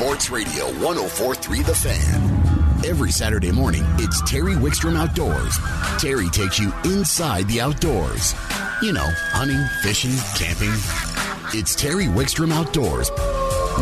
Sports Radio 1043 The Fan. Every Saturday morning, it's Terry Wickstrom Outdoors. Terry takes you inside the outdoors. You know, hunting, fishing, camping. It's Terry Wickstrom Outdoors.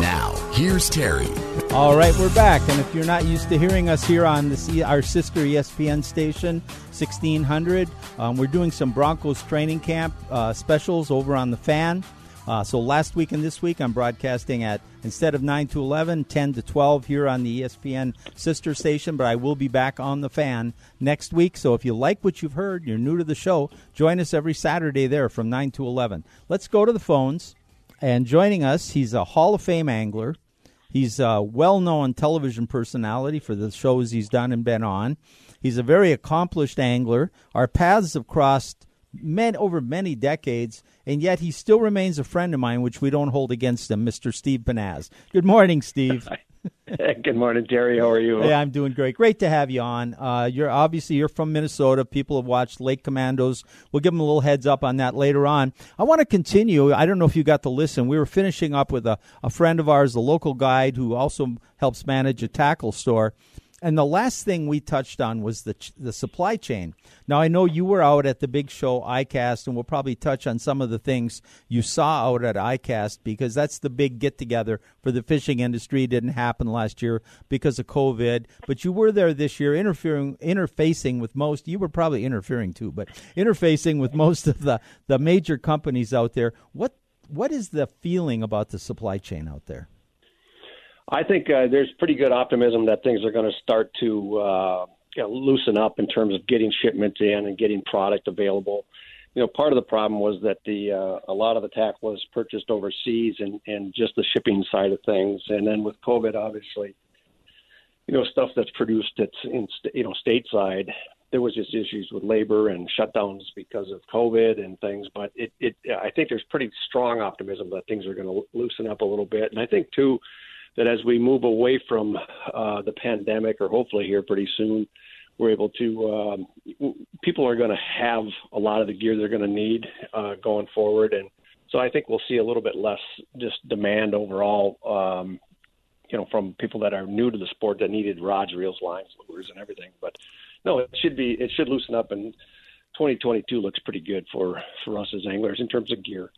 Now, here's Terry. All right, we're back. And if you're not used to hearing us here on the, our sister ESPN station, 1600, um, we're doing some Broncos training camp uh, specials over on the fan. Uh, so last week and this week, I'm broadcasting at instead of 9 to 11, 10 to 12 here on the ESPN sister station. But I will be back on the fan next week. So if you like what you've heard, you're new to the show, join us every Saturday there from 9 to 11. Let's go to the phones. And joining us, he's a Hall of Fame angler. He's a well known television personality for the shows he's done and been on. He's a very accomplished angler. Our paths have crossed men over many decades, and yet he still remains a friend of mine, which we don't hold against him, Mr. Steve Pennaz. Good morning, Steve. Good morning, Terry. How are you? Hey, I'm doing great. Great to have you on. Uh, you're obviously you're from Minnesota. People have watched Lake Commandos. We'll give them a little heads up on that later on. I want to continue. I don't know if you got to listen. We were finishing up with a, a friend of ours, a local guide who also helps manage a tackle store. And the last thing we touched on was the the supply chain. Now I know you were out at the big show ICAST, and we'll probably touch on some of the things you saw out at ICAST because that's the big get together for the fishing industry. It didn't happen last year because of COVID, but you were there this year, interfering, interfacing with most. You were probably interfering too, but interfacing with most of the the major companies out there. What what is the feeling about the supply chain out there? I think uh, there's pretty good optimism that things are going to start to uh, you know, loosen up in terms of getting shipments in and getting product available. You know, part of the problem was that the uh, a lot of the tackle was purchased overseas and and just the shipping side of things, and then with COVID, obviously, you know, stuff that's produced that's in you know stateside. There was just issues with labor and shutdowns because of COVID and things, but it, it I think there's pretty strong optimism that things are going to loosen up a little bit, and I think too that as we move away from uh, the pandemic, or hopefully here pretty soon, we're able to. Um, people are going to have a lot of the gear they're going to need uh, going forward, and so I think we'll see a little bit less just demand overall. Um, you know, from people that are new to the sport that needed rods, reels, lines, lures, and everything. But no, it should be. It should loosen up, and 2022 looks pretty good for for us as anglers in terms of gear.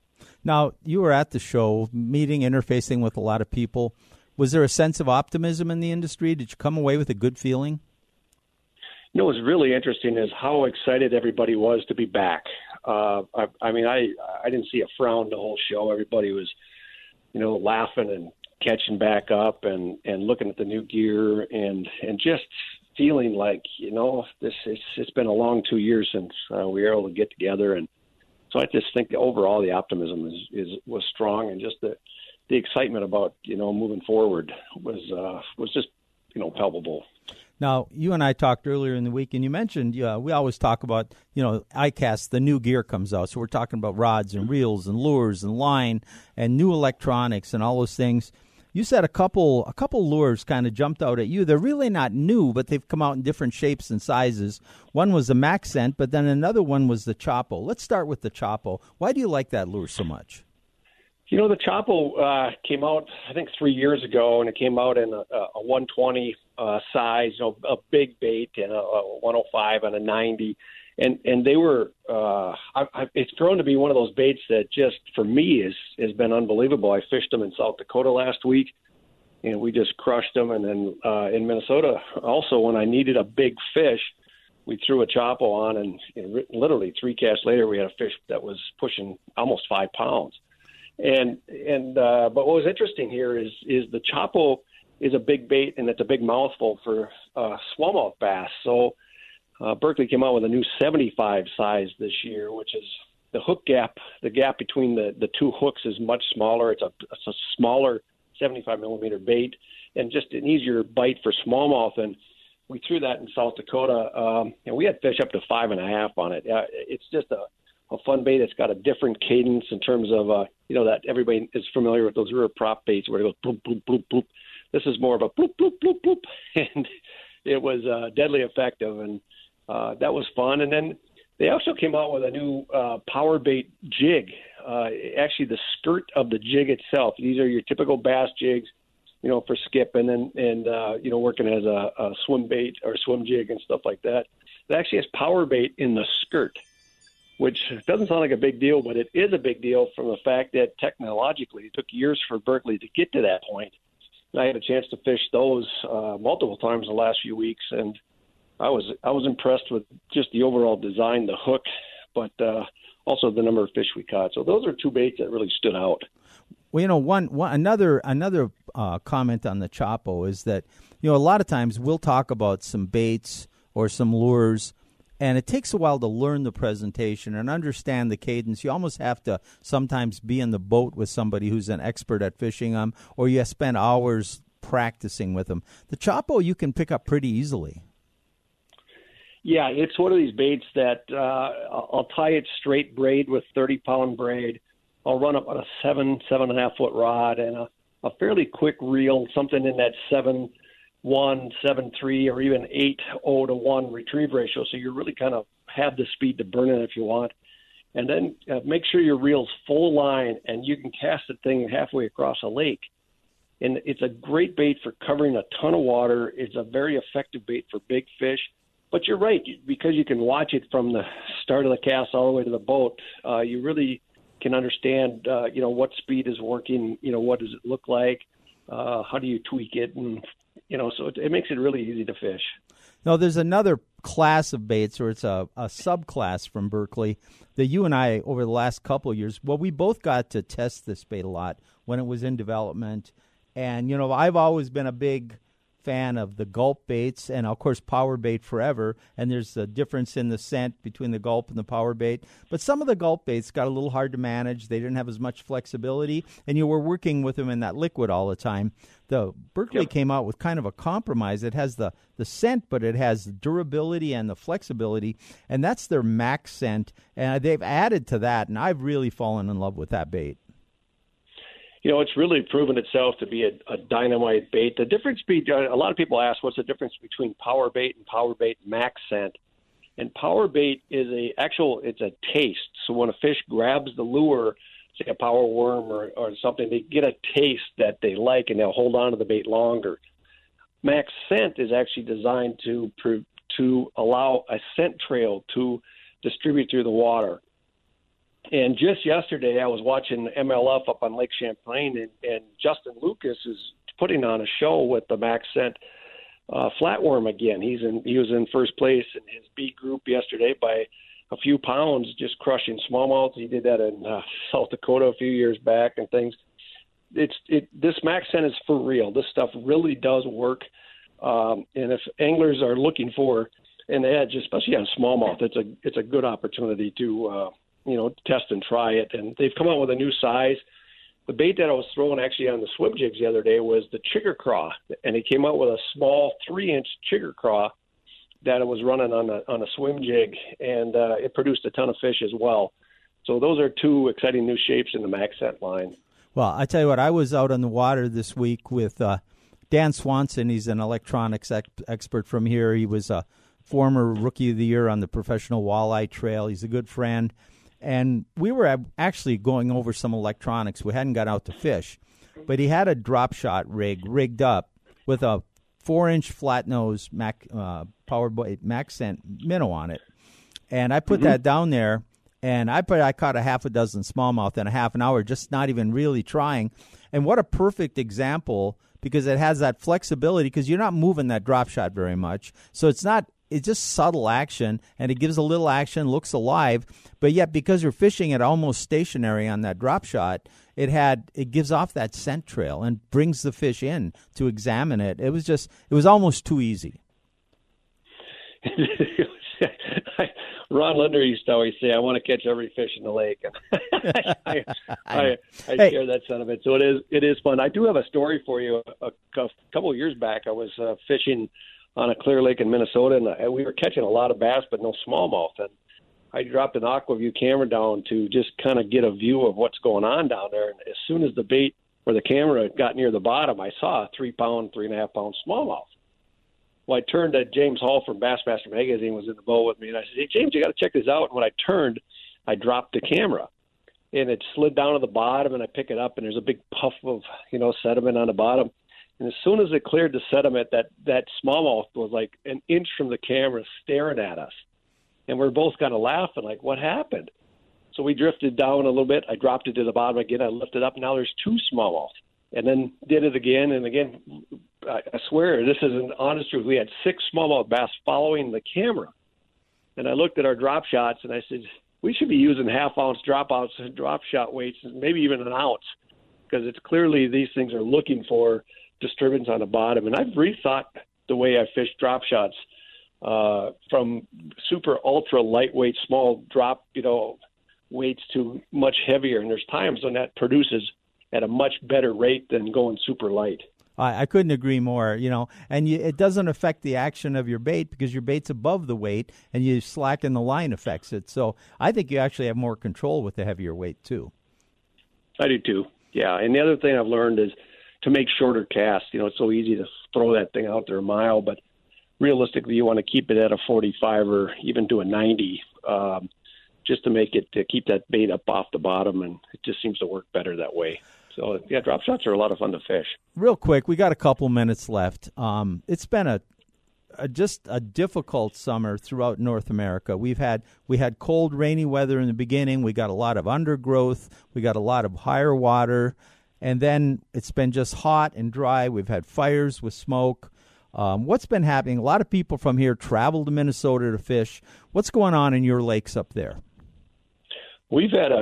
Now, you were at the show, meeting, interfacing with a lot of people. Was there a sense of optimism in the industry? Did you come away with a good feeling? You know, what's really interesting is how excited everybody was to be back. Uh, I, I mean, I I didn't see a frown the whole show. Everybody was, you know, laughing and catching back up and and looking at the new gear and and just feeling like you know this it's it's been a long two years since uh, we were able to get together and so I just think overall the optimism is is was strong and just the the excitement about you know moving forward was uh, was just you know palpable. Now, you and I talked earlier in the week, and you mentioned uh, we always talk about you know ICAST. The new gear comes out, so we're talking about rods and reels and lures and line and new electronics and all those things. You said a couple a couple lures kind of jumped out at you. They're really not new, but they've come out in different shapes and sizes. One was the Max Scent, but then another one was the Choppo. Let's start with the Choppo. Why do you like that lure so much? You know, the Choppo uh, came out, I think, three years ago, and it came out in a, a 120 uh, size, you know, a big bait, and a, a 105 and a 90. And and they were, uh, I, I, it's grown to be one of those baits that just for me is has been unbelievable. I fished them in South Dakota last week, and we just crushed them. And then uh, in Minnesota, also when I needed a big fish, we threw a Choppo on, and know, literally three casts later, we had a fish that was pushing almost five pounds. And and uh, but what was interesting here is is the Choppo is a big bait and it's a big mouthful for uh, smallmouth bass. So uh, Berkley came out with a new 75 size this year, which is the hook gap. The gap between the the two hooks is much smaller. It's a it's a smaller 75 millimeter bait and just an easier bite for smallmouth. And we threw that in South Dakota, um, and we had fish up to five and a half on it. Uh, it's just a a fun bait. It's got a different cadence in terms of, uh, you know, that everybody is familiar with those rear prop baits where it goes bloop, bloop, bloop, bloop. This is more of a bloop, bloop, bloop, bloop. And it was uh, deadly effective. And uh, that was fun. And then they also came out with a new uh, power bait jig. Uh, actually, the skirt of the jig itself. These are your typical bass jigs. you know, for skipping and and uh, you know working as a, a swim bait or swim jig and stuff like that. It actually has power bait in the skirt, which doesn't sound like a big deal, but it is a big deal from the fact that technologically it took years for Berkley to get to that point. And I had a chance to fish those uh, multiple times in the last few weeks, and I was I was impressed with just the overall design, the hook, but uh, also the number of fish we caught. So those are two baits that really stood out. Well, you know, one, one another another uh, comment on the Choppo is that you know a lot of times we'll talk about some baits or some lures, and it takes a while to learn the presentation and understand the cadence. You almost have to sometimes be in the boat with somebody who's an expert at fishing them, or you spend hours practicing with them. The Choppo you can pick up pretty easily. Yeah, it's one of these baits that uh, I'll tie it straight braid with 30 pound braid I'll run up on a seven, seven and a half foot rod and a, a fairly quick reel, something in that seven, one, seven, three, or even eight oh to one retrieve ratio. So you really kind of have the speed to burn it if you want. And then uh, make sure your reel's full line and you can cast the thing halfway across a lake. And it's a great bait for covering a ton of water. It's a very effective bait for big fish. But you're right, because you can watch it from the start of the cast all the way to the boat. Uh, you really can understand, uh, you know, what speed is working, you know, what does it look like, uh, how do you tweak it, and you know, so it, it makes it really easy to fish. No, there's another class of baits, or it's a, a subclass from Berkley that you and I, over the last couple of years, well, we both got to test this bait a lot when it was in development. And, you know, I've always been a big fan of the gulp baits and of course power bait forever. And there's a difference in the scent between the gulp and the power bait. But some of the gulp baits got a little hard to manage. They didn't have as much flexibility. And you were working with them in that liquid all the time. The Berkley yep. came out with kind of a compromise. It has the the scent but it has the durability and the flexibility. And that's their max scent. And they've added to that. And i've really fallen in love with that bait you know, it's really proven itself to be a, a dynamite bait. The difference be a lot of people ask, what's the difference between power bait and power bait max scent? And power bait is a actual, it's a taste. So when a fish grabs the lure, say a power worm or, or something, they get a taste that they like and they'll hold on to the bait longer. Max scent is actually designed to to allow a scent trail to distribute through the water. And just yesterday, I was watching MLF up on Lake Champlain, and, and Justin Lucas is putting on a show with the Max Scent uh, flatworm again. He's in he was in first place in his B group yesterday by a few pounds, just crushing smallmouths. He did that in uh, South Dakota a few years back and things. It's it this Max Scent is for real. This stuff really does work. Um, and if anglers are looking for an edge, especially on smallmouth, it's a it's a good opportunity to uh, you know, test and try it. And they've come out with a new size. The bait that I was throwing actually on the swim jigs the other day was the chigger craw, and he came out with a small three-inch chigger craw that it was running on a on a swim jig, and uh, it produced a ton of fish as well. So those are two exciting new shapes in the Max Scent line. Well, I tell you what, I was out on the water this week with uh, Dan Swanson. He's an electronics ex- expert from here. He was a former Rookie of the Year on the Professional Walleye Trail. He's a good friend and we were actually going over some electronics. We hadn't got out to fish, but he had a drop shot rig rigged up with a four-inch flat nose Mac uh, powered Max Scent minnow on it, and I put mm-hmm. that down there. And I put I caught a half a dozen smallmouth in a half an hour, just not even really trying. And what a perfect example because it has that flexibility because you're not moving that drop shot very much. So it's not it's just subtle action and it gives a little action, looks alive, but yet because you're fishing it almost stationary on that drop shot, it had it gives off that scent trail and brings the fish in to examine it. It was just it was almost too easy. Ron Lindner used to always say, "I want to catch every fish in the lake." I, I, I, I hey. share that sentiment. So it is it is fun. I do have a story for you. A, a couple of years back, I was uh, fishing on a clear lake in Minnesota, and we were catching a lot of bass, but no smallmouth. And I dropped an Aqua-Vu camera down to just kind of get a view of what's going on down there. And as soon as the bait or the camera got near the bottom, I saw a three pound, three and a half pound smallmouth. Well, I turned to James Hall from Bassmaster Magazine was in the boat with me, and I said, "Hey, James, you got to check this out." And when I turned, I dropped the camera, and it slid down to the bottom, and I pick it up, and there's a big puff of you know sediment on the bottom And as soon as it cleared the sediment, that that smallmouth was like an inch from the camera, staring at us, and we're both kind of laughing, like, "What happened?" So we drifted down a little bit. I dropped it to the bottom again. I lifted up. Now there's two smallmouth, and then did it again and again. I, I swear, this is an honest truth. We had six smallmouth bass following the camera, and I looked at our drop shots and I said, "We should be using half ounce dropouts and drop shot weights, maybe even an ounce, because it's clearly these things are looking for." Disturbance on the bottom. And I've rethought the way I fish drop shots uh, from super ultra lightweight, small drop, you know, weights to much heavier. And there's times when that produces at a much better rate than going super light. I, couldn't agree more. You know, and you, it doesn't affect the action of your bait because your bait's above the weight, and you slacken the line affects it. So I think you actually have more control with the heavier weight too. I do too. Yeah, and the other thing I've learned is to make shorter casts. You know, it's so easy to throw that thing out there a mile, but realistically, you want to keep it at a 45 or even to a 90, um, just to make it to keep that bait up off the bottom, and it just seems to work better that way. So yeah, drop shots are a lot of fun to fish. Real quick, we got a couple minutes left. Um, it's been a, a, just a difficult summer throughout North America. We've had we had cold, rainy weather in the beginning. We got a lot of undergrowth. We got a lot of higher water and then it's been just hot and dry. We've had fires with smoke. Um, what's been happening? A lot of people from here travel to Minnesota to fish. What's going on in your lakes up there? We've had a,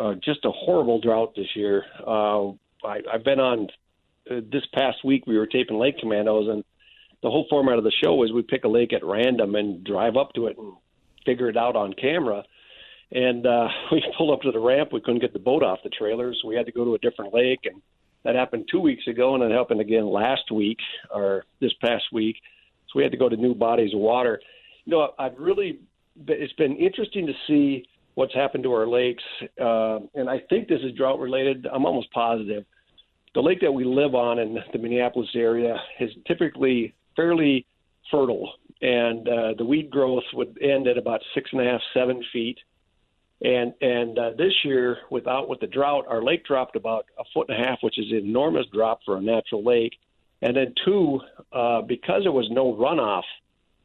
a, a just a horrible drought this year. Uh, I, I've been on uh, this past week. We were taping Lake Commandos, and the whole format of the show is we pick a lake at random and drive up to it and figure it out on camera and uh, we pulled up to the ramp. We couldn't get the boat off the trailer, so we had to go to a different lake. And that happened two weeks ago, and it happened again last week or this past week. So we had to go to new bodies of water. You know, I've really it's been interesting to see what's happened to our lakes, uh, and I think this is drought related. I'm almost positive. The lake that we live on in the Minneapolis area is typically fairly fertile, and uh, the weed growth would end at about six and a half, seven feet and and uh, this year, without with the drought, our lake dropped about a foot and a half, which is an enormous drop for a natural lake. And then two, uh, because there was no runoff,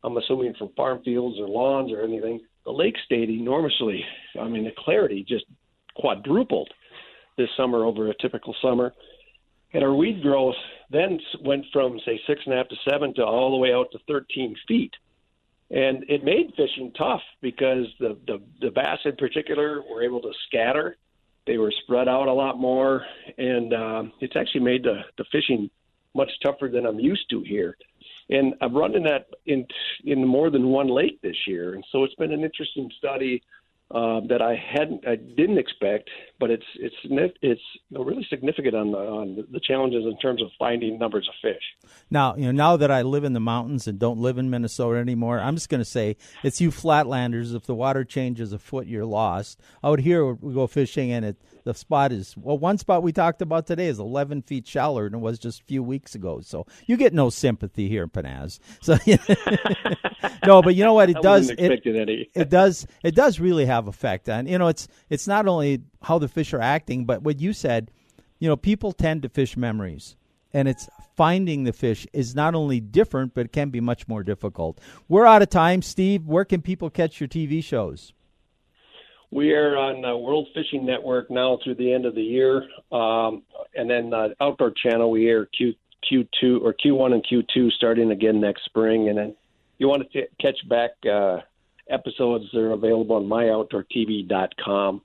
I'm assuming from farm fields or lawns or anything, the lake stayed enormously. I mean, the clarity just quadrupled this summer over a typical summer. And our weed growth then went from say six and a half to seven to all the way out to 13 feet and it made fishing tough because the, the the bass in particular were able to scatter. They were spread out a lot more, and um, it's actually made the the fishing much tougher than I'm used to here. And I've run in that in in more than one lake this year, and so it's been an interesting study uh, that I hadn't, I didn't expect, but it's it's it's really significant on the, on the challenges in terms of finding numbers of fish. Now, you know, now that I live in the mountains and don't live in Minnesota anymore, I'm just going to say it's you flatlanders. If the water changes a foot, you're lost. Out here, we go fishing and it the spot is well one spot we talked about today is 11 feet shallower than it was just a few weeks ago so you get no sympathy here Pennaz so no but you know what it does it, it does it does really have effect. And you know it's it's not only how the fish are acting but what you said you know people tend to fish memories. And it's finding the fish is not only different but it can be much more difficult. We're out of time. Steve where can people catch your tv shows? We are on uh, World Fishing Network now through the end of the year, um, and then uh, Outdoor Channel we air Q Q2 or Q1 and Q2 starting again next spring, and then you want to t- catch back uh, episodes that are available on myoutdoortv.com.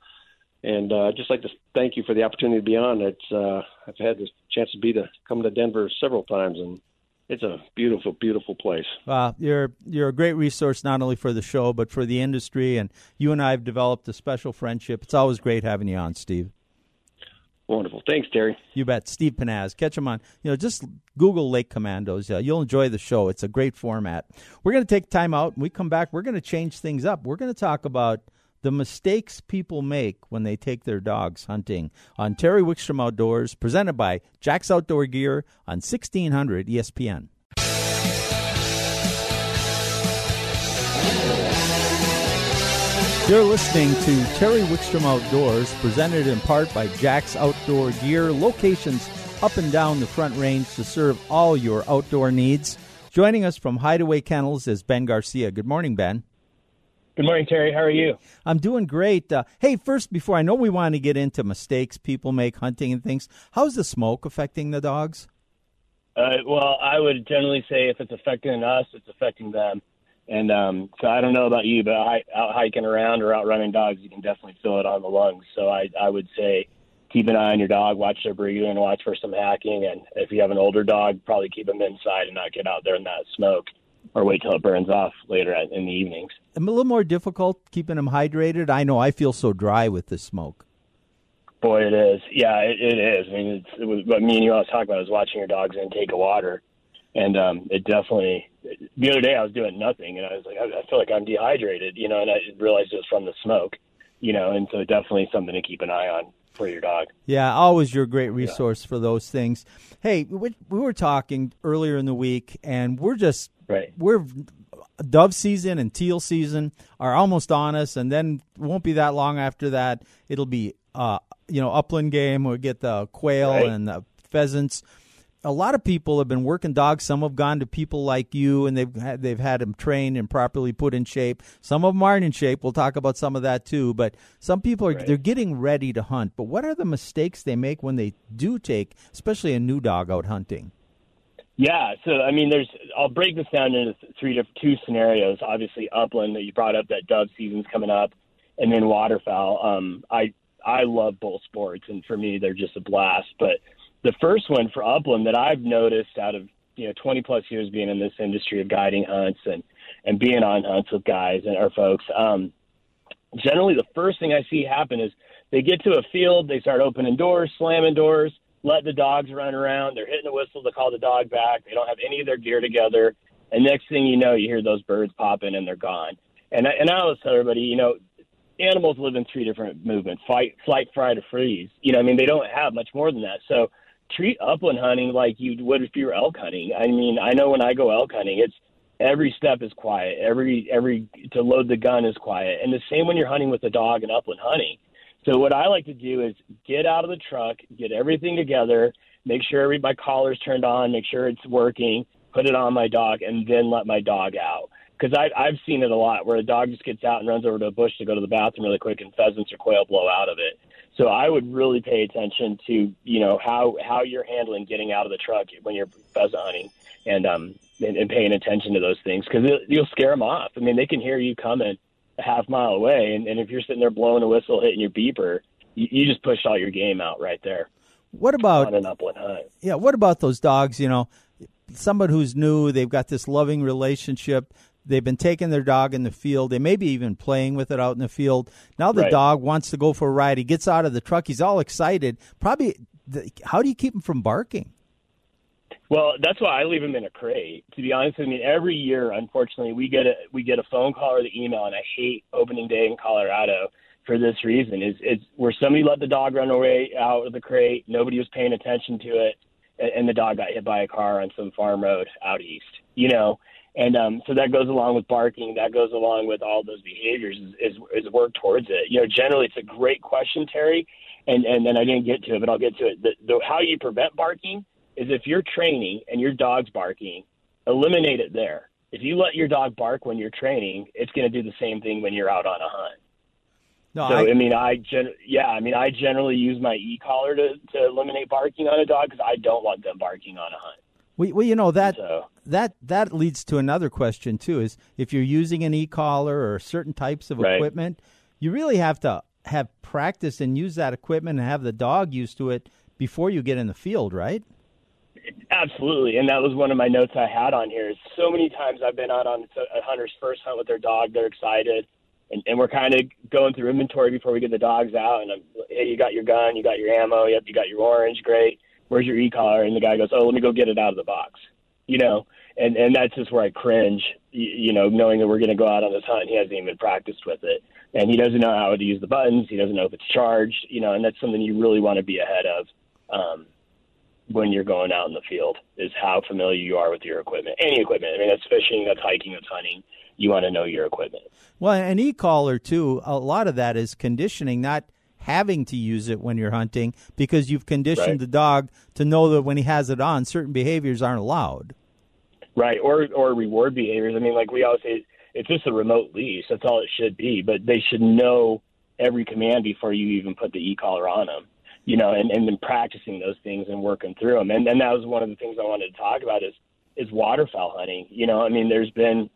And uh, I'd just like to thank you for the opportunity to be on. It's uh, I've had the chance to be to come to Denver several times, and it's a beautiful, beautiful place. Uh, you're you're a great resource not only for the show but for the industry, and you and I have developed a special friendship. It's always great having you on, Steve. Wonderful, thanks, Terry. You bet, Steve Pennaz. Catch him on. You know, just Google Lake Commandos. Uh, you'll enjoy the show. It's a great format. We're going to take time out. When we come back, we're going to change things up. We're going to talk about the mistakes people make when they take their dogs hunting on Terry Wickstrom Outdoors, presented by Jack's Outdoor Gear on 1600 ESPN. You're listening to Terry Wickstrom Outdoors, presented in part by Jack's Outdoor Gear, locations up and down the Front Range to serve all your outdoor needs. Joining us from Hideaway Kennels is Ben Garcia. Good morning, Ben. Good morning, Terry. How are you? I'm doing great. Uh, hey, first, before I know we want to get into mistakes people make hunting and things, how's the smoke affecting the dogs? Uh, well, I would generally say if it's affecting us, it's affecting them. And um, so I don't know about you, but I, out hiking around or out running dogs, you can definitely feel it on the lungs. So I, I would say keep an eye on your dog, watch their breathing, watch for some hacking. And if you have an older dog, probably keep them inside and not get out there in that smoke or wait till it burns off later in the evenings. A little more difficult keeping them hydrated. I know I feel so dry with the smoke. Boy, it is. Yeah, it, it is. I mean, it's, it was what me and you always talk about is watching your dog's intake of water, and um, it definitely. The other day I was doing nothing, and I was like, I, I feel like I'm dehydrated, you know, and I realized it was from the smoke, you know, and so definitely something to keep an eye on for your dog. Yeah, always your great resource yeah. for those things. Hey, we, we were talking earlier in the week, and we're just Right. We're dove season and teal season are almost on us, and then won't be that long after that. It'll be uh, you know upland game. We'll get the quail right. and the pheasants. A lot of people have been working dogs. Some have gone to people like you, and they've had, they've had them trained and properly put in shape. Some of them aren't in shape. We'll talk about some of that too. But some people are right. they're getting ready to hunt. But what are the mistakes they make when they do take, especially a new dog out hunting? Yeah, so I mean, there's. I'll break this down into three to two scenarios. Obviously, upland that you brought up, that dove season's coming up, and then waterfowl. Um, I I love both sports, and for me, they're just a blast. But the first one for upland that I've noticed out of you know 20 plus years being in this industry of guiding hunts and and being on hunts with guys and our folks, um, generally the first thing I see happen is they get to a field, they start opening doors, slamming doors let the dogs run around. They're hitting the whistle to call the dog back. They don't have any of their gear together. And next thing you know, you hear those birds pop in and they're gone. And I, and I always tell everybody, you know, animals live in three different movements: fight, flight, fright, or freeze. You know, I mean, they don't have much more than that. So treat upland hunting like you would if you were elk hunting. I mean, I know when I go elk hunting, it's every step is quiet. Every every to load the gun is quiet. And the same when you're hunting with a dog and upland hunting. So what I like to do is get out of the truck, get everything together, make sure every my collar's turned on, make sure it's working, put it on my dog, and then let my dog out. Because I I've seen it a lot where a dog just gets out and runs over to a bush to go to the bathroom really quick, and pheasants or quail blow out of it. So I would really pay attention to you know how how you're handling getting out of the truck when you're pheasant hunting, and um and, and paying attention to those things because you'll scare them off. I mean, they can hear you coming a half mile away, and, and if you're sitting there blowing a whistle, hitting your beeper, you, you just push all your game out right there. What about an upland hunt? Yeah, what about those dogs? You know, somebody who's new, they've got this loving relationship. They've been taking their dog in the field. They may be even playing with it out in the field. Now the right. dog wants to go for a ride. He gets out of the truck. He's all excited. Probably, the, how do you keep him from barking? Well, that's why I leave them in a crate. To be honest, I mean, every year, unfortunately, we get a we get a phone call or the email, and I hate opening day in Colorado for this reason. Is it's where somebody let the dog run away out of the crate, nobody was paying attention to it, and, and the dog got hit by a car on some farm road out east. You know, and um, so that goes along with barking. That goes along with all those behaviors. Is, is is work towards it. You know, generally, it's a great question, Terry, and and then I didn't get to it, but I'll get to it. The, the, how you prevent barking is if you're training and your dog's barking, eliminate it there. If you let your dog bark when you're training, it's going to do the same thing when you're out on a hunt. No, so I, I mean, I gen- yeah, I mean, I generally use my e collar to to eliminate barking on a dog because I don't want them barking on a hunt. Well, well you know that so, that that leads to another question too. Is if you're using an e collar or certain types of right. equipment, you really have to have practice and use that equipment and have the dog used to it before you get in the field, right? Absolutely, and that was one of my notes I had on here. Is so many times I've been out on a hunter's first hunt with their dog. They're excited, and, and we're kind of going through inventory before we get the dogs out. And I'm, hey, you got your gun, you got your ammo, yep, you got your orange, great. Where's your e-collar? And the guy goes, oh, let me go get it out of the box. You know, and and that's just where I cringe. You, know, knowing that we're going to go out on this hunt, he hasn't even practiced with it, and he doesn't know how to use the buttons. He doesn't know if it's charged. You know, and that's something you really want to be ahead of. Um, when you're going out in the field is how familiar you are with your equipment. Any equipment. I mean, that's fishing, that's hiking, that's hunting. You want to know your equipment. Well, an e-collar too. A lot of that is conditioning, not having to use it when you're hunting because you've conditioned Right. the dog to know that when he has it on, certain behaviors aren't allowed. Right, or or reward behaviors. I mean, like we always say, it's just a remote leash. That's all it should be. But they should know every command before you even put the e-collar on them. You know, and and then practicing those things and working through them. And and that was one of the things I wanted to talk about is is waterfowl hunting. You know, I mean, there's been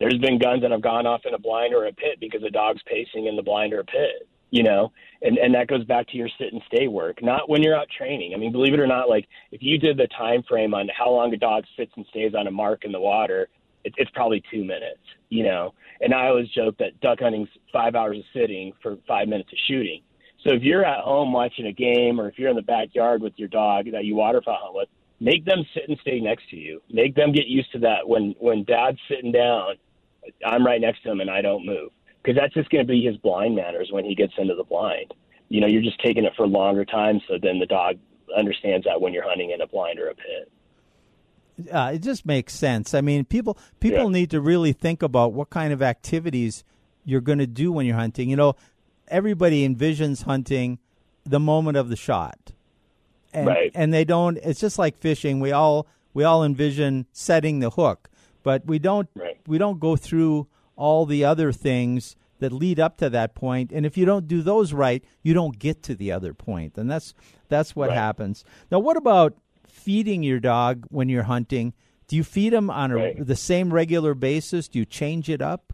there's been guns that have gone off in a blind or a pit because a dog's pacing in the blind or a pit. You know, and and that goes back to your sit and stay work, not when you're out training. I mean, believe it or not, like if you did the time frame on how long a dog sits and stays on a mark in the water, it, it's probably two minutes. You know, and I always joke that duck hunting's five hours of sitting for five minutes of shooting. So if you're at home watching a game, or if you're in the backyard with your dog that you waterfowl hunt with, make them sit and stay next to you. Make them get used to that. When when dad's sitting down, I'm right next to him and I don't move because that's just going to be his blind manners when he gets into the blind. You know, you're just taking it for longer time, so then the dog understands that when you're hunting in a blind or a pit. uh, it just makes sense. I mean, people people Yeah. need to really think about what kind of activities you're going to do when you're hunting. You know, everybody envisions hunting the moment of the shot, and, Right. And they don't. It's just like fishing. We all we all envision setting the hook, but we don't. Right. We don't go through all the other things that lead up to that. And if you don't do those right, you don't get to the other. And that's that's what Right. happens. Now, what about feeding your dog when you're hunting? Do you feed him on a, Right. the same regular basis? Do you change it up?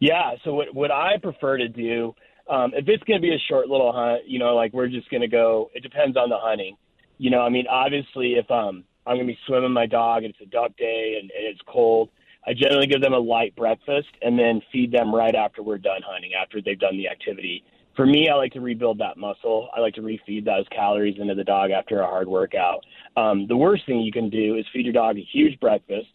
Yeah. So what what I prefer to do, um, if it's going to be a short little hunt, you know, like we're just going to go. It depends on the hunting. You know, I mean, obviously, if um, I'm going to be swimming my dog and it's a duck day and, and it's cold, I generally give them a light breakfast and then feed them right after we're done hunting, after they've done the activity. For me, I like to rebuild that muscle. I like to refeed those calories into the dog after a hard workout. Um, the worst thing you can do is feed your dog a huge breakfast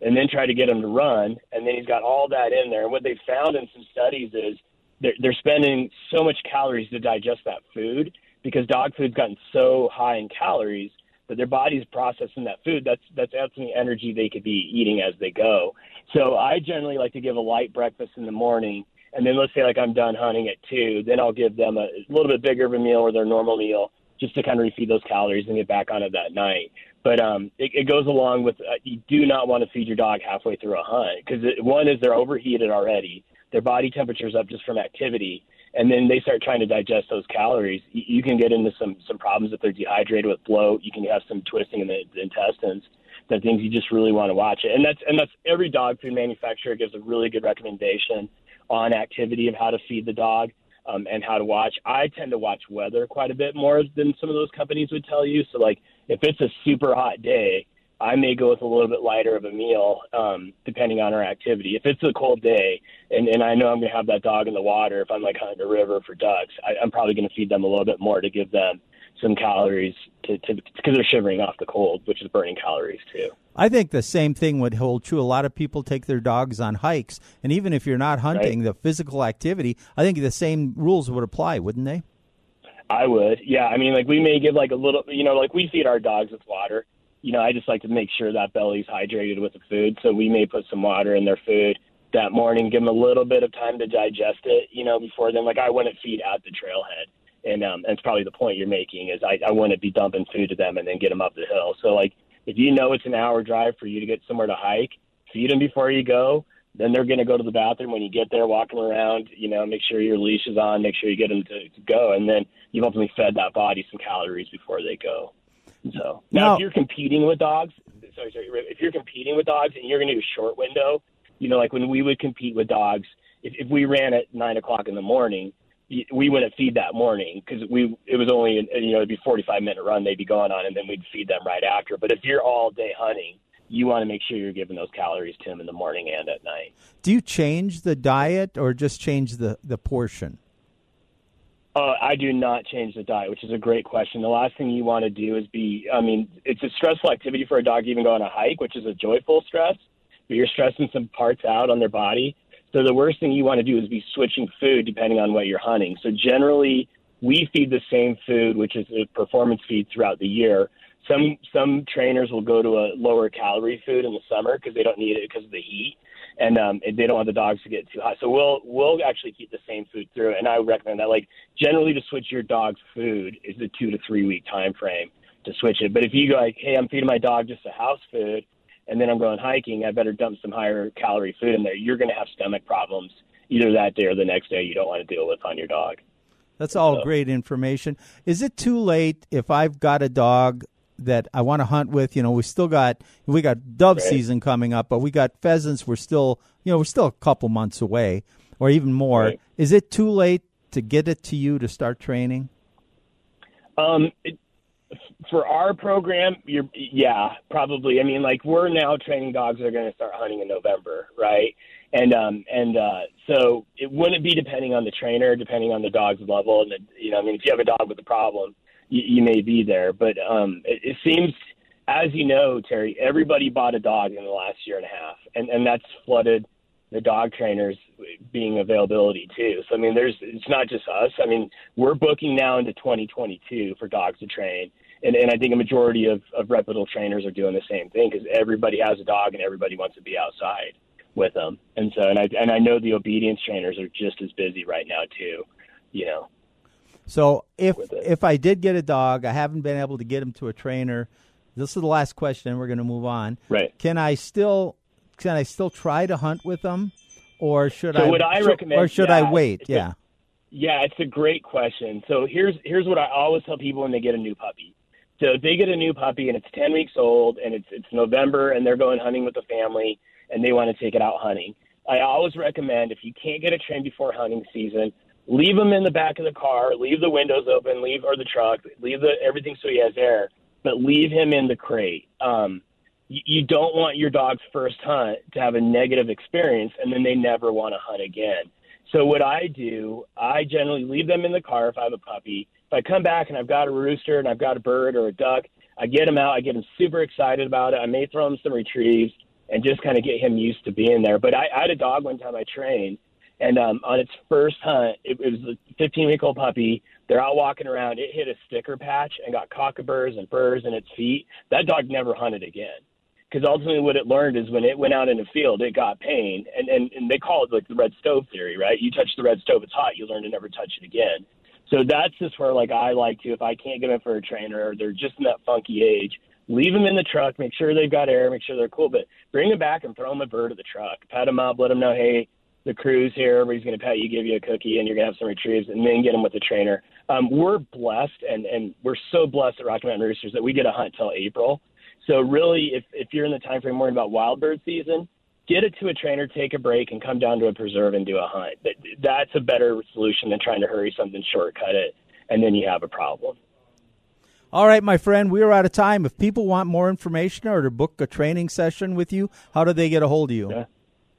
and then try to get him to run, and then he's got all that in there. And what they found in some studies is they're, they're spending so much calories to digest that food because dog food's gotten so high in calories that their body's processing that food. That's that's absolutely energy they could be eating as they go. So I generally like to give a light breakfast in the morning, and then let's say like I'm done hunting at two, then I'll give them a, a little bit bigger of a meal or their normal meal just to kind of refeed those calories and get back on it that night. But um, it, it goes along with uh, you do not want to feed your dog halfway through a hunt because one is they're overheated already, their body temperature's up just from activity, and then they start trying to digest those calories. You, can get into some some problems if they're dehydrated with bloat. You can have some twisting in the, the intestines. That things you just really want to watch it, and that's and that's every dog food manufacturer gives a really good recommendation on activity of how to feed the dog um, and how to watch. I tend to watch weather quite a bit more than some of those companies would tell you. So, like, if it's a super hot day, I may go with a little bit lighter of a meal, um, depending on our activity. If it's a cold day and, and I know I'm going to have that dog in the water, if I'm like hunting a river for ducks, I, I'm probably going to feed them a little bit more to give them some calories to because they're shivering off the cold, which is burning calories too. I think the same thing would hold true. A lot of people take their dogs on hikes, and even if you're not hunting, the physical activity, I think the same rules would apply, wouldn't they? I would, yeah. I mean, like we may give like a little, you know, like we feed our dogs with water. You know, I just like to make sure that belly's hydrated with the food, so we may put some water in their food that morning, give them a little bit of time to digest it, you know, before then. Like I wouldn't feed at the trailhead, and um, and probably the point you're making is I, I wouldn't be dumping food to them and then get them up the hill. So like if you know it's an hour drive for you to get somewhere to hike, feed them before you go. Then they're going to go to the bathroom when you get there, walking around. You know, make sure your leash is on, make sure you get them to, to go, and then you've ultimately fed that body some calories before they go. So now, Now- if you're competing with dogs, sorry, sorry, if you're competing with dogs and you're going to do a short window, you know, like when we would compete with dogs, if, if we ran at nine o'clock in the morning, we wouldn't feed that morning because we it was only you know it'd be 45 minute run they'd be going on and then we'd feed them right after. But if you're all day hunting, you want to make sure you're giving those calories to them in the morning and at night. Do you change the diet or just change the, the portion? Uh, I do not change the diet, which is a great question. The last thing you want to do is be, I mean, it's a stressful activity for a dog to even go on a hike, which is a joyful stress, but you're stressing some parts out on their body. So the worst thing you want to do is be switching food depending on what you're hunting. So generally, we feed the same food, which is a performance feed throughout the year. Some some trainers will go to a lower calorie food in the summer because they don't need it because of the heat and um they don't want the dogs to get too hot. So we'll we'll actually keep the same food through and I would recommend that. Like generally to switch your dog's food is a two to three week time frame to switch it. But if you go like, hey, I'm feeding my dog just a house food and then I'm going hiking, I better dump some higher calorie food in there. You're gonna have stomach problems either that day or the next day you don't want to deal with on your dog. That's all so. great information. Is it too late if I've got a dog that I want to hunt with. You know, we still got we got dove right. season coming up, but we got pheasants. We're still you know we're still a couple months away, or even more. Right. Is it too late to get it to you to start training? Um, it, for our program, you're yeah, probably. I mean, like we're now training dogs that are going to start hunting in November, right? And um and uh so it wouldn't be depending on the trainer, depending on the dog's level, and the, you know, I mean, if you have a dog with a problem, you, you may be there. But um, it, it seems, as you know, Terry, everybody bought a dog in the last year and a half, and and that's flooded the dog trainers being availability too. So I mean, there's it's not just us. I mean, we're booking now into 2022 for dogs to train, and and I think a majority of of reputable trainers are doing the same thing because everybody has a dog and everybody wants to be outside with them. And so and I and I know the obedience trainers are just as busy right now too. You know, so if if I did get a dog, I haven't been able to get him to a trainer. This is the last question, and we're going to move on. Right? Can I still can I still try to hunt with them, or should so I? Would I recommend? Or should yeah, I wait? Yeah. A, yeah, it's a great question. So here's here's what I always tell people when they get a new puppy. So if they get a new puppy and it's ten weeks old and it's it's November and they're going hunting with the family and they want to take it out hunting, I always recommend if you can't get a train before hunting season, leave him in the back of the car, leave the windows open, leave or the truck, leave the everything so he has air, but leave him in the crate. Um, you, you don't want your dog's first hunt to have a negative experience and then they never want to hunt again. So what I do, I generally leave them in the car if I have a puppy. If I come back and I've got a rooster and I've got a bird or a duck, I get him out. I get him super excited about it. I may throw him some retrieves and just kind of get him used to being there. But I, I had a dog one time I trained and um, on its first hunt, it, it was a 15 week old puppy. They're out walking around. It hit a sticker patch and got cockaburs and burrs in its feet. That dog never hunted again. Because ultimately, what it learned is when it went out in the field, it got pain, and, and and they call it like the red stove theory, right? You touch the red stove, it's hot. You learn to never touch it again. So that's just where like I like to, if I can't get them for a trainer or they're just in that funky age, leave them in the truck, make sure they've got air, make sure they're cool, but bring them back and throw them a bird at the truck. Pat them up, let them know, hey, the crew's here. Everybody's going to pet you, give you a cookie, and you're going to have some retrieves, and then get them with the trainer. Um, we're blessed, and and we're so blessed at Rocky Mountain Roosters that we get a hunt till April. So really, if if you're in the time frame worrying about wild bird season, get it to a trainer, take a break, and come down to a preserve and do a hunt. That, that's a better solution than trying to hurry something, shortcut it, and then you have a problem. All right, my friend, we are out of time. If people want more information or to book a training session with you, how do they get a hold of you? Yeah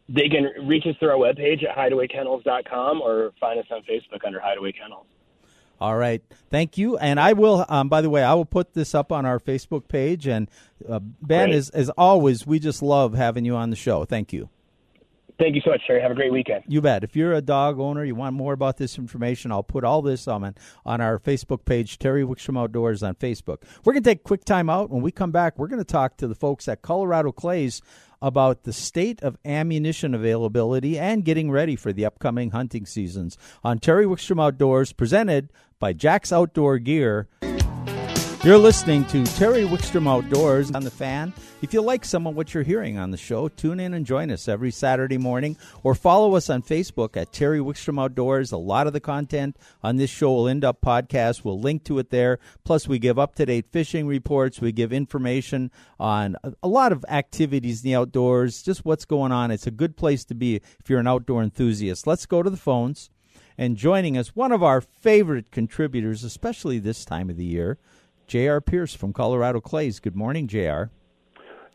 they can reach us through our webpage at hideawaykennels.com or find us on Facebook under Hideaway Kennels. All right. Thank you. And I will, um, by the way, I will put this up on our Facebook page. And uh, Ben, as, as always, we just love having you on the show. Thank you. Thank you so much, Terry. Have a great weekend. You bet. If you're a dog owner, you want more about this information, I'll put all this on on our Facebook page, Terry Wickstrom Outdoors on Facebook. We're going to take a quick time out. When we come back, we're going to talk to the folks at Colorado Clays about the state of ammunition availability and getting ready for the upcoming hunting seasons on Terry Wickstrom Outdoors, presented by Jack's Outdoor Gear. You're listening to Terry Wickstrom Outdoors on the fan. If you like some of what you're hearing on the show, tune in and join us every Saturday morning or follow us on Facebook at Terry Wickstrom Outdoors. A lot of the content on this show will end up podcast. We'll link to it there. Plus, we give up to date fishing reports. We give information on a lot of activities in the outdoors, just what's going on. It's a good place to be if you're an outdoor enthusiast. Let's go to the phones. And joining us, one of our favorite contributors, especially this time of the year, J.R. Pierce from Colorado Clays. Good morning, J.R.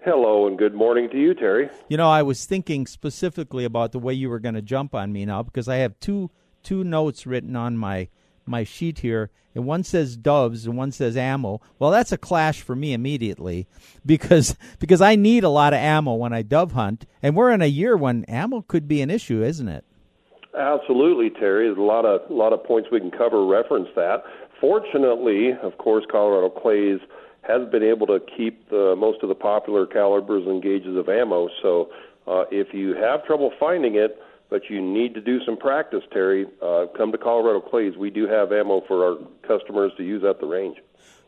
Hello, and good morning to you, Terry. You know, I was thinking specifically about the way you were going to jump on me now because I have two two notes written on my my sheet here, and one says doves and one says ammo. Well, that's a clash for me immediately because because I need a lot of ammo when I dove hunt, and we're in a year when ammo could be an issue, isn't it? Absolutely, Terry. There's a lot of a lot of points we can cover reference that. Fortunately, of course, Colorado Clays has been able to keep the, most of the popular calibers and gauges of ammo. So uh, if you have trouble finding it, but you need to do some practice, Terry, uh, come to Colorado Clays. We do have ammo for our customers to use at the range.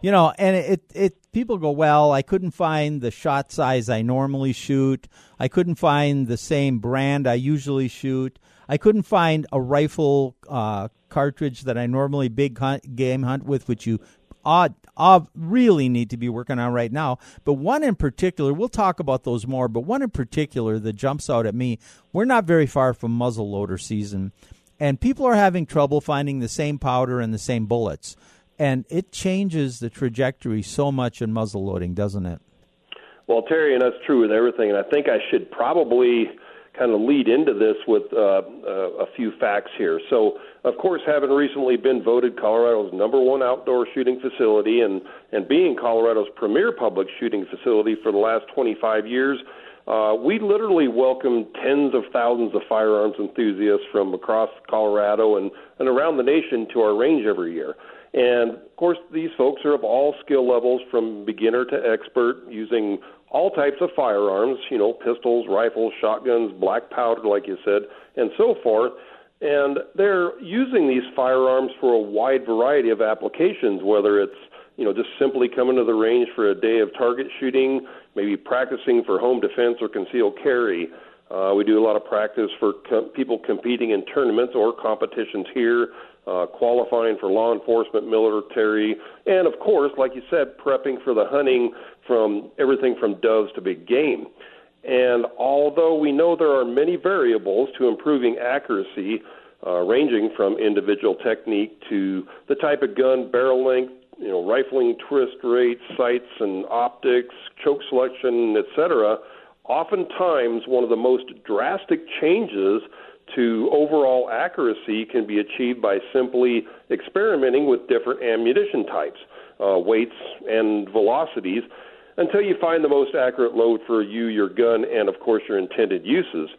You know, and it it people go, well, I couldn't find the shot size I normally shoot. I couldn't find the same brand I usually shoot. I couldn't find a rifle uh, cartridge that I normally big hunt, game hunt with, which you odd, odd, really need to be working on right now. But one in particular, we'll talk about those more, but one in particular that jumps out at me, we're not very far from muzzleloader season, and people are having trouble finding the same powder and the same bullets. And it changes the trajectory so much in muzzle loading, doesn't it? Well, Terry, and that's true with everything. And I think I should probably kind of lead into this with uh, uh, a few facts here. So, of course, having recently been voted Colorado's number one outdoor shooting facility and, and being Colorado's premier public shooting facility for the last 25 years, uh, we literally welcome tens of thousands of firearms enthusiasts from across Colorado and, and around the nation to our range every year. And of course, these folks are of all skill levels from beginner to expert, using all types of firearms, you know, pistols, rifles, shotguns, black powder, like you said, and so forth. And they're using these firearms for a wide variety of applications, whether it's, you know, just simply coming to the range for a day of target shooting, maybe practicing for home defense or concealed carry. Uh, we do a lot of practice for people competing in tournaments or competitions here, uh, qualifying for law enforcement, military, and of course, like you said, prepping for the hunting from everything from doves to big game. And although we know there are many variables to improving accuracy, uh, ranging from individual technique to the type of gun, barrel length, you know, rifling twist rates, sights and optics, choke selection, etc., oftentimes one of the most drastic changes to overall accuracy can be achieved by simply experimenting with different ammunition types, uh, weights, and velocities until you find the most accurate load for you, your gun, and of course your intended uses.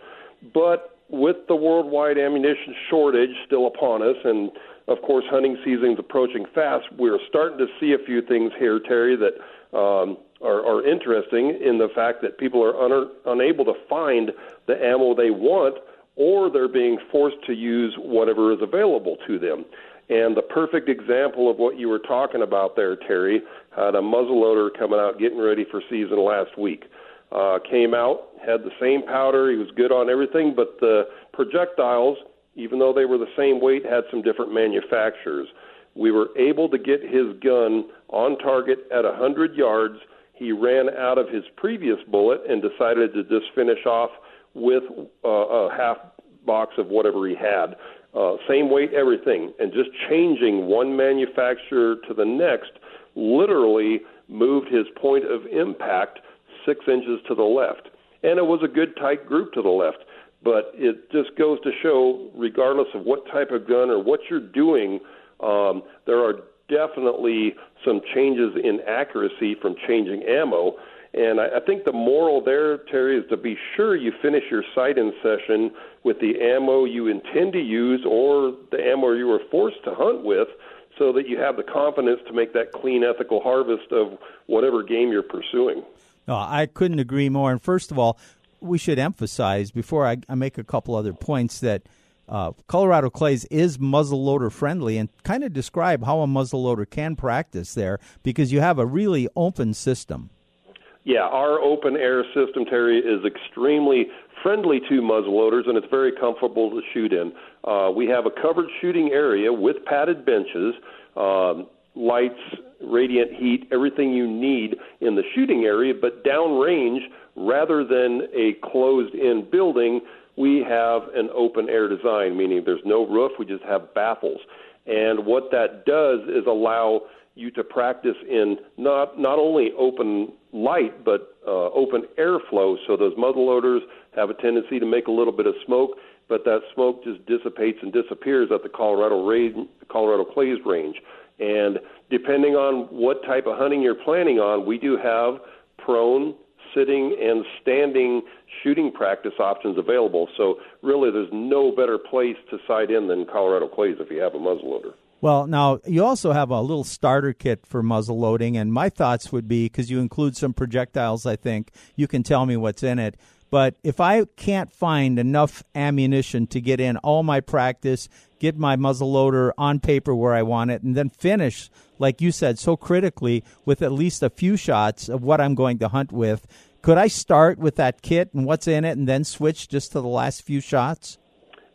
But with the worldwide ammunition shortage still upon us, and of course hunting season's approaching fast, we're starting to see a few things here, Terry, that um, are, are interesting in the fact that people are un- unable to find the ammo they want, or they're being forced to use whatever is available to them. And the perfect example of what you were talking about there, Terry, had a muzzleloader coming out getting ready for season last week. Uh, came out, had the same powder, he was good on everything, but the projectiles, even though they were the same weight, had some different manufacturers. We were able to get his gun on target at 100 yards. He ran out of his previous bullet and decided to just finish off with uh, a half box of whatever he had. Uh, same weight, everything, and just changing one manufacturer to the next literally moved his point of impact six inches to the left. And it was a good tight group to the left. But it just goes to show, regardless of what type of gun or what you're doing, um, there are definitely some changes in accuracy from changing ammo. And I, I think the moral there, Terry, is to be sure you finish your sight in session with the ammo you intend to use or the ammo you were forced to hunt with so that you have the confidence to make that clean, ethical harvest of whatever game you're pursuing. No, I couldn't agree more. And first of all, we should emphasize before I, I make a couple other points that uh, Colorado Clays is muzzleloader friendly and kind of describe how a muzzleloader can practice there because you have a really open system. Yeah, our open air system, Terry, is extremely friendly to muzzleloaders and it's very comfortable to shoot in. Uh, we have a covered shooting area with padded benches, um, lights, radiant heat, everything you need in the shooting area, but downrange, rather than a closed in building, we have an open air design, meaning there's no roof, we just have baffles. And what that does is allow you to practice in not not only open light but uh, open airflow. So those muzzleloaders have a tendency to make a little bit of smoke, but that smoke just dissipates and disappears at the Colorado range, Colorado Clays range. And depending on what type of hunting you're planning on, we do have prone, sitting, and standing shooting practice options available. So really, there's no better place to sight in than Colorado Clays if you have a muzzleloader. Well, now you also have a little starter kit for muzzle loading, and my thoughts would be because you include some projectiles, I think you can tell me what's in it. But if I can't find enough ammunition to get in all my practice, get my muzzle loader on paper where I want it, and then finish, like you said, so critically with at least a few shots of what I'm going to hunt with, could I start with that kit and what's in it and then switch just to the last few shots?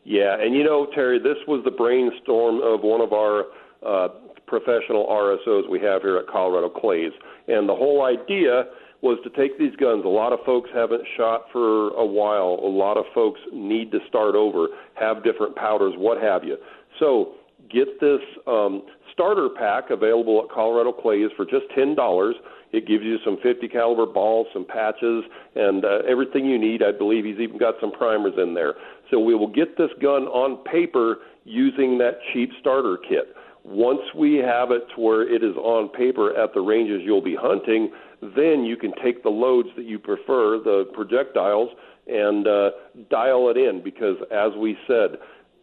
Yeah, and you know, Terry, this was the brainstorm of one of our uh, professional RSOs we have here at Colorado Clays. And the whole idea was to take these guns. A lot of folks haven't shot for a while. A lot of folks need to start over, have different powders, what have you. So get this um, starter pack available at Colorado Clays for just ten dollars. It gives you some 50 caliber balls, some patches, and uh, everything you need. I believe he's even got some primers in there. So we will get this gun on paper using that cheap starter kit. Once we have it to where it is on paper at the ranges you'll be hunting, then you can take the loads that you prefer, the projectiles, and uh, dial it in because, as we said,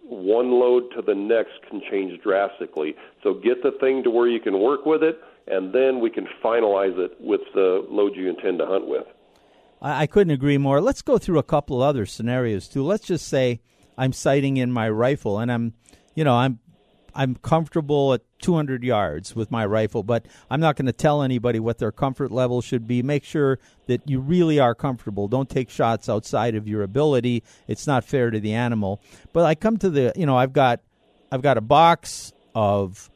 one load to the next can change drastically. So get the thing to where you can work with it, and then we can finalize it with the load you intend to hunt with. I, I couldn't agree more. Let's go through a couple other scenarios too. Let's just say I'm sighting in my rifle and I'm, you know, I'm I'm comfortable at 200 yards with my rifle, but I'm not going to tell anybody what their comfort level should be. Make sure that you really are comfortable. Don't take shots outside of your ability. It's not fair to the animal. But I come to the, you know, I've got I've got a box of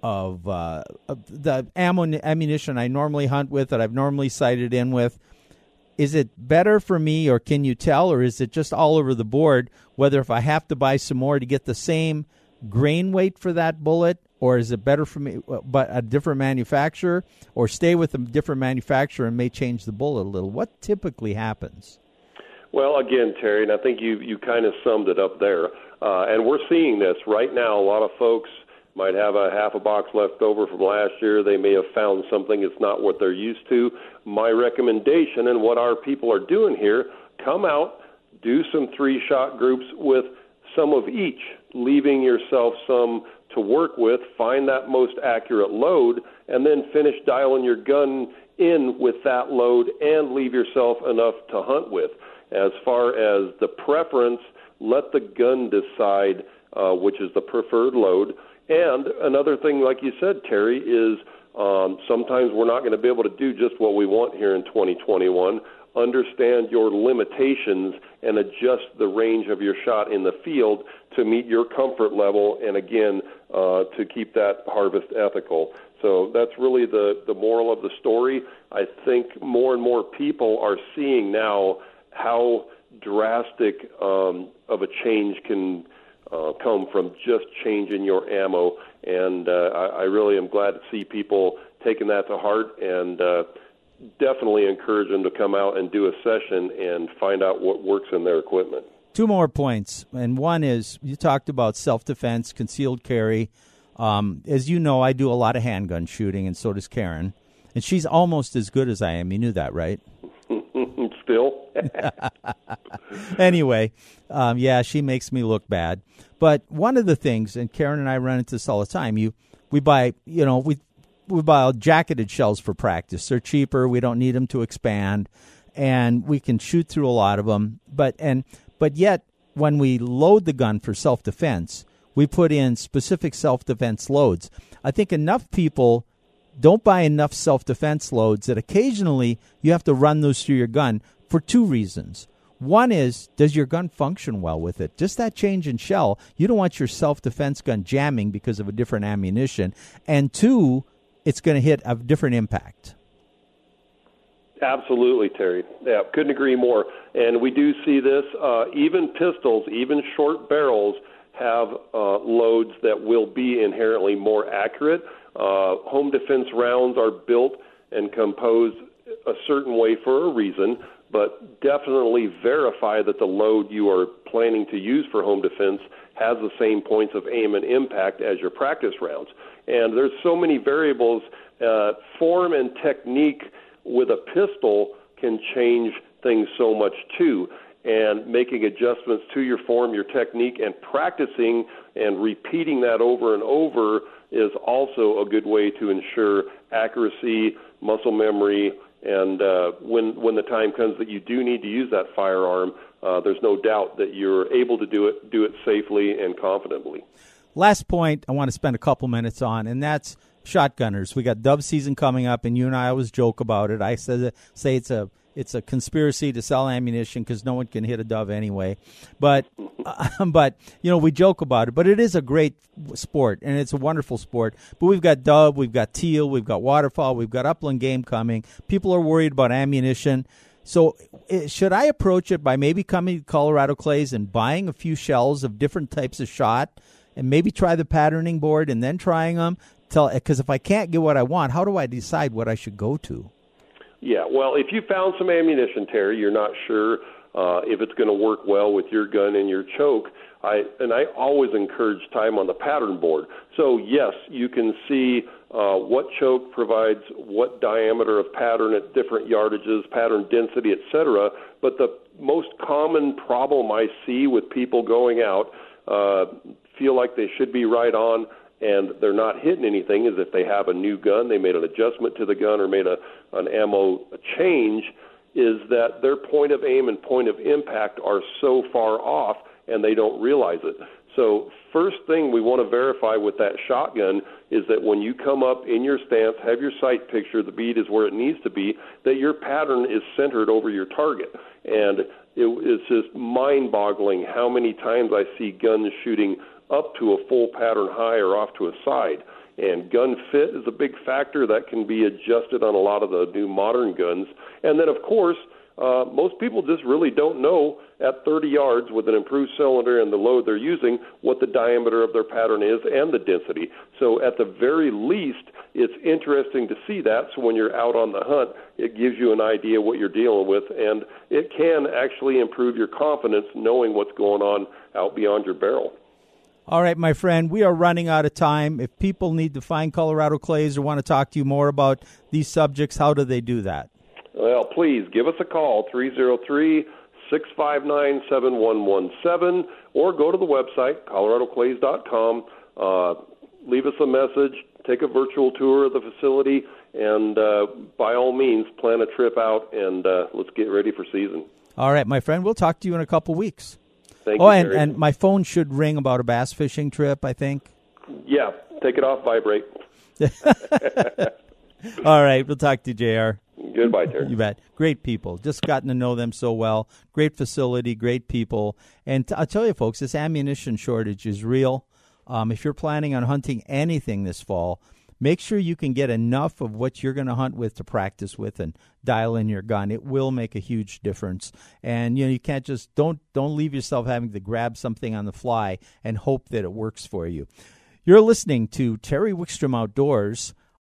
of, uh, the ammo ammunition I normally hunt with that I've normally sighted in with is it better for me or can you tell or is it just all over the board whether if I have to buy some more to get the same grain weight for that bullet or is it better for me but a different manufacturer or stay with a different manufacturer and may change the bullet a little what typically happens well again terry and i think you you kind of summed it up there uh, and we're seeing this right now a lot of folks might have a half a box left over from last year. They may have found something it's not what they're used to. My recommendation and what our people are doing here, come out, do some three shot groups with some of each, leaving yourself some to work with, find that most accurate load, and then finish dialing your gun in with that load and leave yourself enough to hunt with. As far as the preference, let the gun decide uh, which is the preferred load. And another thing, like you said, Terry, is um, sometimes we're not going to be able to do just what we want here in 2021. Understand your limitations and adjust the range of your shot in the field to meet your comfort level, and again, uh, to keep that harvest ethical. So that's really the the moral of the story. I think more and more people are seeing now how drastic um, of a change can uh, come from just changing your ammo. And uh, I, I really am glad to see people taking that to heart and uh, definitely encourage them to come out and do a session and find out what works in their equipment. Two more points. And one is you talked about self defense, concealed carry. Um, as you know, I do a lot of handgun shooting, and so does Karen. And she's almost as good as I am. You knew that, right? Still. anyway, um, yeah, she makes me look bad. But one of the things, and Karen and I run into this all the time, you we buy, you know, we we buy jacketed shells for practice. They're cheaper. We don't need them to expand, and we can shoot through a lot of them. But and but yet, when we load the gun for self defense, we put in specific self defense loads. I think enough people don't buy enough self defense loads that occasionally you have to run those through your gun for two reasons. One is, does your gun function well with it? Just that change in shell, you don't want your self defense gun jamming because of a different ammunition. And two, it's going to hit a different impact. Absolutely, Terry. Yeah, couldn't agree more. And we do see this. Uh, even pistols, even short barrels, have uh, loads that will be inherently more accurate. Uh, home defense rounds are built and composed a certain way for a reason but definitely verify that the load you are planning to use for home defense has the same points of aim and impact as your practice rounds. And there's so many variables. Uh, form and technique with a pistol can change things so much too. and making adjustments to your form, your technique, and practicing and repeating that over and over is also a good way to ensure accuracy, muscle memory, and uh, when when the time comes that you do need to use that firearm, uh, there's no doubt that you're able to do it do it safely and confidently. Last point I want to spend a couple minutes on, and that's shotgunners. We got dove season coming up, and you and I always joke about it. I say say it's a it's a conspiracy to sell ammunition because no one can hit a dove anyway. But uh, but you know we joke about it. But it is a great sport and it's a wonderful sport. But we've got dove, we've got teal, we've got waterfowl, we've got upland game coming. People are worried about ammunition. So should I approach it by maybe coming to Colorado Clays and buying a few shells of different types of shot? And maybe try the patterning board and then trying them because if I can't get what I want, how do I decide what I should go to? Yeah, well, if you found some ammunition, Terry, you're not sure uh, if it's going to work well with your gun and your choke. I and I always encourage time on the pattern board. So yes, you can see uh, what choke provides what diameter of pattern at different yardages, pattern density, etc. But the most common problem I see with people going out uh, feel like they should be right on and they're not hitting anything is if they have a new gun, they made an adjustment to the gun or made a an ammo change, is that their point of aim and point of impact are so far off and they don't realize it. So first thing we want to verify with that shotgun is that when you come up in your stance, have your sight picture, the bead is where it needs to be, that your pattern is centered over your target. And it, it's just mind-boggling how many times I see guns shooting up to a full pattern high or off to a side. And gun fit is a big factor that can be adjusted on a lot of the new modern guns. And then, of course, uh, most people just really don't know at 30 yards with an improved cylinder and the load they're using what the diameter of their pattern is and the density. So, at the very least, it's interesting to see that. So, when you're out on the hunt, it gives you an idea what you're dealing with, and it can actually improve your confidence knowing what's going on out beyond your barrel. All right, my friend, we are running out of time. If people need to find Colorado Clays or want to talk to you more about these subjects, how do they do that? Well, please give us a call, 303 659 7117, or go to the website, coloradoclays.com. Uh, leave us a message, take a virtual tour of the facility, and uh, by all means, plan a trip out and uh, let's get ready for season. All right, my friend, we'll talk to you in a couple weeks. Thank oh, you, and, and my phone should ring about a bass fishing trip, I think. Yeah, take it off vibrate. All right, we'll talk to you, JR. Goodbye, Terry. You bet. Great people. Just gotten to know them so well. Great facility, great people. And t- I'll tell you, folks, this ammunition shortage is real. Um, if you're planning on hunting anything this fall, make sure you can get enough of what you're going to hunt with to practice with and dial in your gun. It will make a huge difference. And you know you can't just don't don't leave yourself having to grab something on the fly and hope that it works for you. You're listening to Terry Wickstrom Outdoors